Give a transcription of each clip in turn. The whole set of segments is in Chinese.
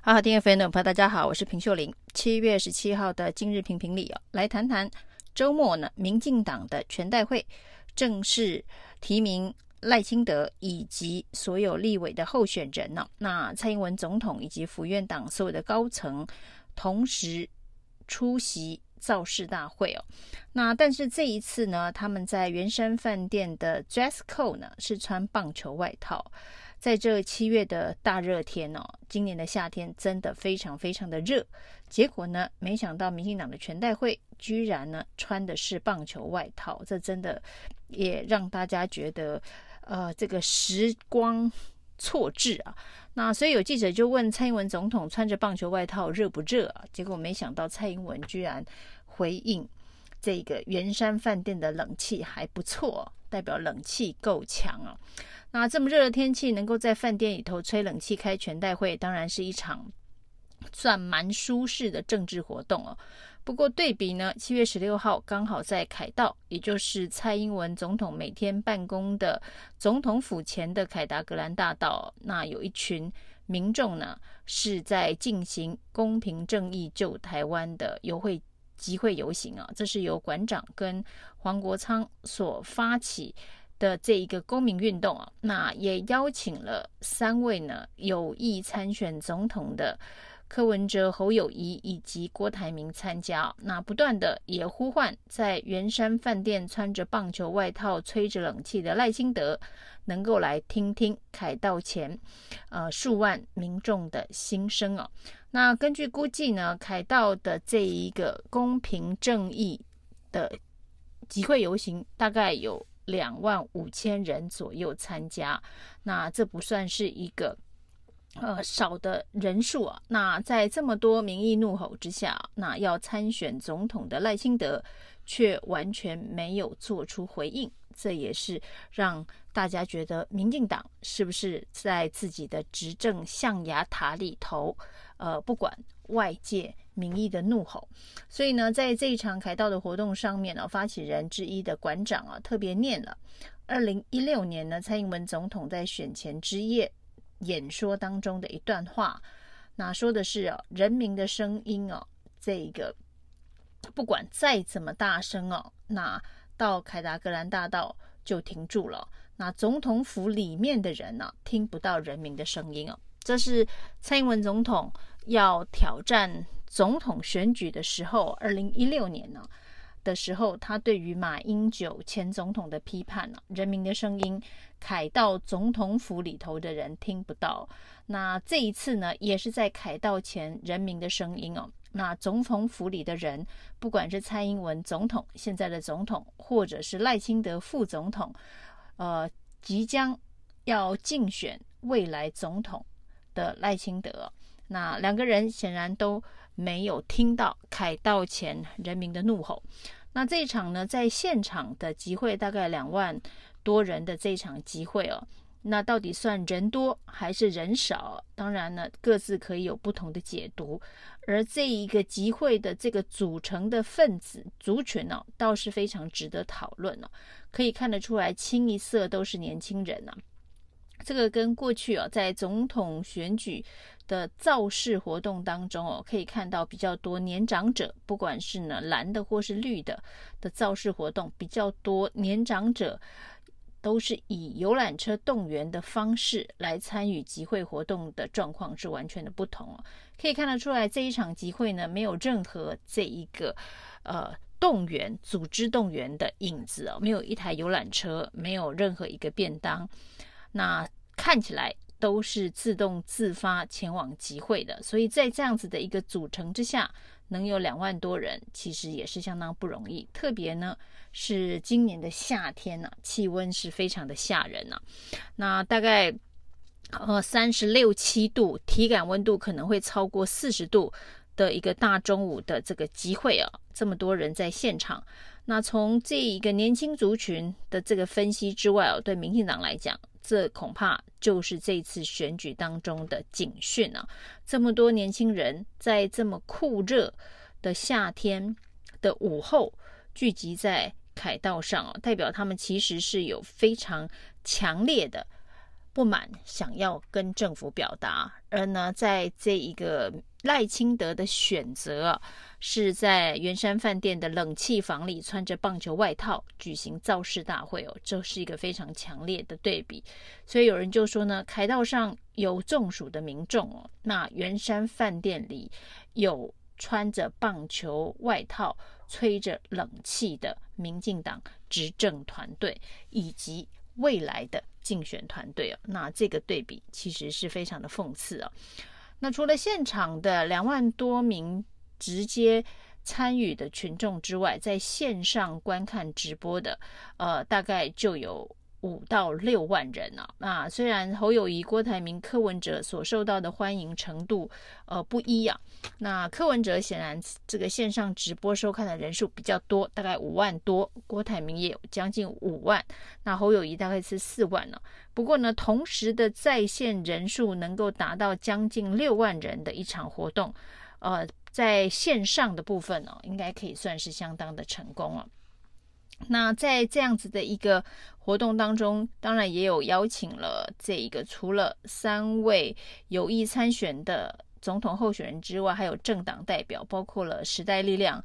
好好听 FM 的朋友，大家好，我是平秀玲。七月十七号的今日评评理哦，来谈谈周末呢，民进党的全代会正式提名赖清德以及所有立委的候选人呢。那蔡英文总统以及府院党所有的高层同时出席造势大会哦。那但是这一次呢，他们在圆山饭店的 dress code 呢是穿棒球外套。在这七月的大热天哦，今年的夏天真的非常非常的热。结果呢，没想到民进党的全代会居然呢穿的是棒球外套，这真的也让大家觉得，呃，这个时光错置啊。那所以有记者就问蔡英文总统穿着棒球外套热不热啊？结果没想到蔡英文居然回应，这个圆山饭店的冷气还不错，代表冷气够强啊。那这么热的天气，能够在饭店里头吹冷气开全代会，当然是一场算蛮舒适的政治活动哦。不过对比呢，七月十六号刚好在凯道，也就是蔡英文总统每天办公的总统府前的凯达格兰大道，那有一群民众呢是在进行公平正义救台湾的游会集会游行啊。这是由馆长跟黄国昌所发起。的这一个公民运动啊，那也邀请了三位呢有意参选总统的柯文哲、侯友谊以及郭台铭参加。那不断的也呼唤在圆山饭店穿着棒球外套、吹着冷气的赖清德，能够来听听凯道前呃数万民众的心声哦。那根据估计呢，凯道的这一个公平正义的集会游行，大概有。两万五千人左右参加，那这不算是一个呃少的人数啊。那在这么多民意怒吼之下，那要参选总统的赖清德却完全没有做出回应，这也是让大家觉得民进党是不是在自己的执政象牙塔里头，呃，不管外界。民意的怒吼，所以呢，在这一场凯道的活动上面呢，发起人之一的馆长啊，特别念了二零一六年呢，蔡英文总统在选前之夜演说当中的一段话，那说的是啊，人民的声音哦，这个不管再怎么大声哦，那到凯达格兰大道就停住了，那总统府里面的人呢，听不到人民的声音哦，这是蔡英文总统要挑战。总统选举的时候，二零一六年呢的时候，他对于马英九前总统的批判呢，人民的声音，凯道总统府里头的人听不到。那这一次呢，也是在凯道前人民的声音哦。那总统府里的人，不管是蔡英文总统现在的总统，或者是赖清德副总统，呃，即将要竞选未来总统的赖清德，那两个人显然都。没有听到凯道前人民的怒吼。那这一场呢，在现场的集会大概两万多人的这场集会哦，那到底算人多还是人少？当然呢，各自可以有不同的解读。而这一个集会的这个组成的分子族群呢、哦，倒是非常值得讨论哦。可以看得出来，清一色都是年轻人呐、啊。这个跟过去哦，在总统选举的造势活动当中哦，可以看到比较多年长者，不管是呢蓝的或是绿的的造势活动比较多，年长者都是以游览车动员的方式来参与集会活动的状况是完全的不同哦。可以看得出来，这一场集会呢，没有任何这一个呃动员组织动员的影子哦，没有一台游览车，没有任何一个便当。那看起来都是自动自发前往集会的，所以在这样子的一个组成之下，能有两万多人，其实也是相当不容易。特别呢是今年的夏天呢、啊，气温是非常的吓人呐、啊。那大概呃三十六七度，体感温度可能会超过四十度的一个大中午的这个集会啊，这么多人在现场。那从这一个年轻族群的这个分析之外哦，对民进党来讲。这恐怕就是这次选举当中的警讯啊！这么多年轻人在这么酷热的夏天的午后聚集在凯道上哦，代表他们其实是有非常强烈的不满，想要跟政府表达。而呢，在这一个赖清德的选择是在圆山饭店的冷气房里穿着棒球外套举行造势大会哦，这是一个非常强烈的对比。所以有人就说呢，凯道上有中暑的民众哦，那圆山饭店里有穿着棒球外套吹着冷气的民进党执政团队以及未来的竞选团队哦，那这个对比其实是非常的讽刺哦。那除了现场的两万多名直接参与的群众之外，在线上观看直播的，呃，大概就有。五到六万人呢、啊，那虽然侯友谊、郭台铭、柯文哲所受到的欢迎程度呃不一样，那柯文哲显然这个线上直播收看的人数比较多，大概五万多，郭台铭也有将近五万，那侯友谊大概是四万呢。不过呢，同时的在线人数能够达到将近六万人的一场活动，呃，在线上的部分呢、哦，应该可以算是相当的成功了。那在这样子的一个活动当中，当然也有邀请了这一个除了三位有意参选的总统候选人之外，还有政党代表，包括了时代力量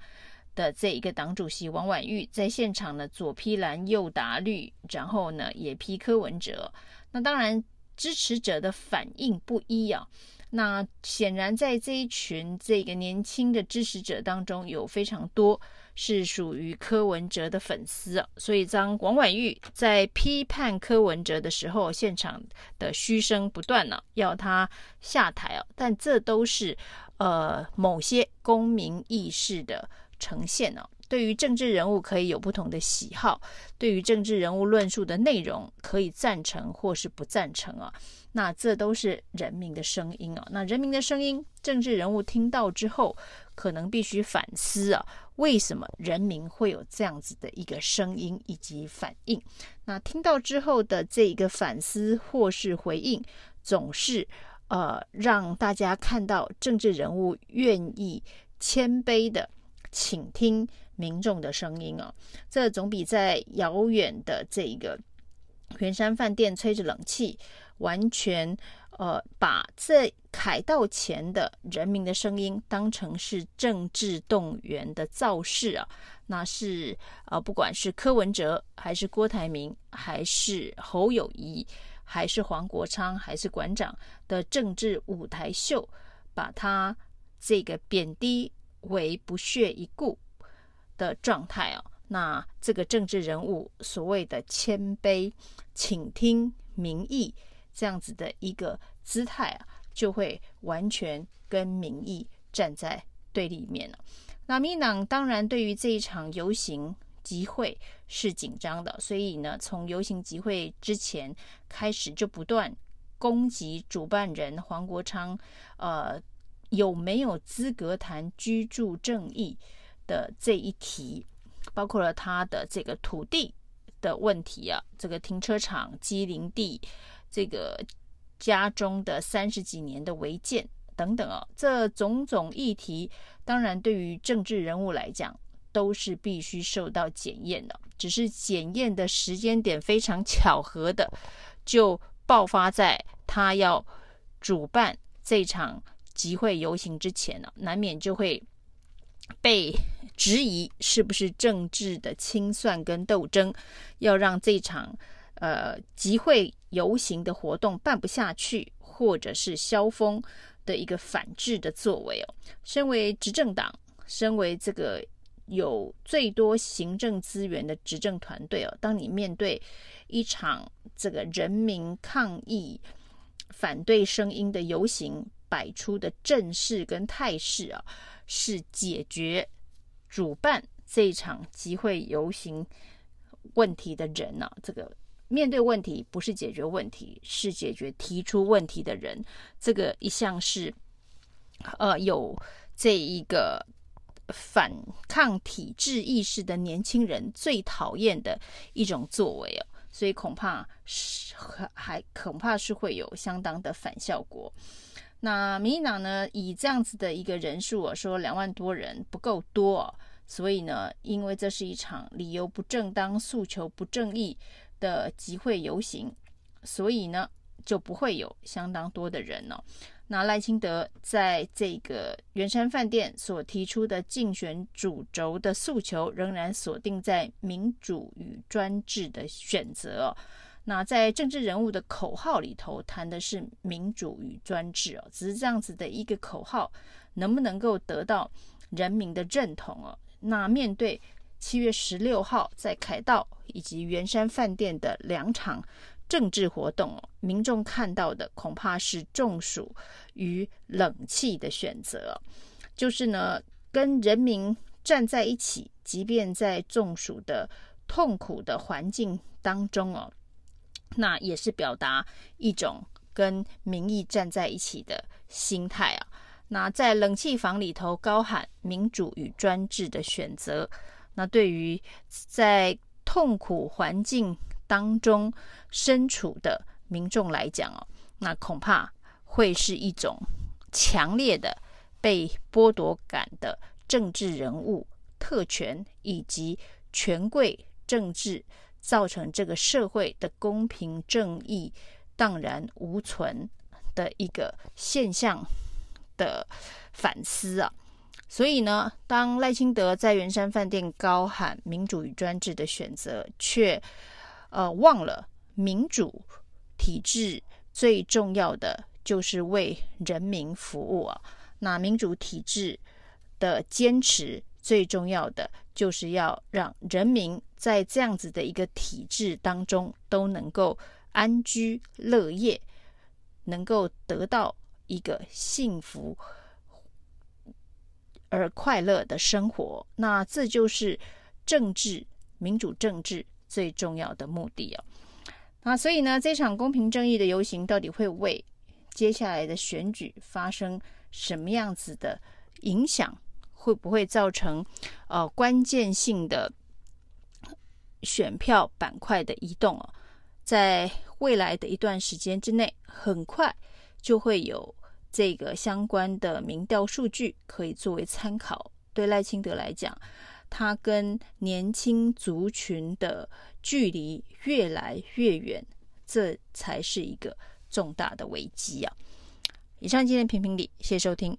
的这一个党主席王婉玉在现场呢，左披蓝右打绿，然后呢也批柯文哲。那当然支持者的反应不一啊。那显然在这一群这个年轻的支持者当中，有非常多。是属于柯文哲的粉丝，所以当王婉玉在批判柯文哲的时候，现场的嘘声不断呢，要他下台哦。但这都是呃某些公民意识的呈现呢。对于政治人物可以有不同的喜好，对于政治人物论述的内容可以赞成或是不赞成啊。那这都是人民的声音啊。那人民的声音，政治人物听到之后，可能必须反思啊。为什么人民会有这样子的一个声音以及反应？那听到之后的这一个反思或是回应，总是呃让大家看到政治人物愿意谦卑的倾听民众的声音哦。这总比在遥远的这个圆山饭店吹着冷气，完全。呃，把这凯道前的人民的声音当成是政治动员的造势啊，那是呃，不管是柯文哲还是郭台铭，还是侯友谊，还是黄国昌，还是馆长的政治舞台秀，把他这个贬低为不屑一顾的状态啊，那这个政治人物所谓的谦卑，倾听民意。这样子的一个姿态啊，就会完全跟民意站在对立面了。那民党当然对于这一场游行集会是紧张的，所以呢，从游行集会之前开始就不断攻击主办人黄国昌，呃，有没有资格谈居住正义的这一题，包括了他的这个土地的问题啊，这个停车场、畸零地。这个家中的三十几年的违建等等啊，这种种议题，当然对于政治人物来讲，都是必须受到检验的。只是检验的时间点非常 巧合的，就爆发在他要主办这场集会游行之前呢，难免就会被质疑是不是政治的清算跟斗争，要让这场。呃，集会游行的活动办不下去，或者是萧峰的一个反制的作为哦。身为执政党，身为这个有最多行政资源的执政团队哦，当你面对一场这个人民抗议、反对声音的游行，摆出的阵势跟态势啊，是解决主办这一场集会游行问题的人呢、啊，这个。面对问题不是解决问题，是解决提出问题的人。这个一向是，呃，有这一个反抗体制意识的年轻人最讨厌的一种作为哦。所以恐怕是还恐怕是会有相当的反效果。那民进党呢，以这样子的一个人数啊，说两万多人不够多，所以呢，因为这是一场理由不正当、诉求不正义的集会游行，所以呢，就不会有相当多的人哦。那赖清德在这个圆山饭店所提出的竞选主轴的诉求，仍然锁定在民主与专制的选择。那在政治人物的口号里头谈的是民主与专制哦，只是这样子的一个口号能不能够得到人民的认同哦？那面对七月十六号在凯道以及圆山饭店的两场。政治活动，民众看到的恐怕是中暑与冷气的选择，就是呢，跟人民站在一起，即便在中暑的痛苦的环境当中哦，那也是表达一种跟民意站在一起的心态啊。那在冷气房里头高喊民主与专制的选择，那对于在痛苦环境。当中身处的民众来讲哦，那恐怕会是一种强烈的被剥夺感的政治人物特权以及权贵政治，造成这个社会的公平正义荡然无存的一个现象的反思啊。所以呢，当赖清德在圆山饭店高喊民主与专制的选择，却呃，忘了民主体制最重要的就是为人民服务啊。那民主体制的坚持最重要的就是要让人民在这样子的一个体制当中都能够安居乐业，能够得到一个幸福而快乐的生活。那这就是政治，民主政治。最重要的目的哦，那所以呢，这场公平正义的游行到底会为接下来的选举发生什么样子的影响？会不会造成呃关键性的选票板块的移动哦？在未来的一段时间之内，很快就会有这个相关的民调数据可以作为参考。对赖清德来讲。他跟年轻族群的距离越来越远，这才是一个重大的危机啊！以上今天评评理，谢谢收听。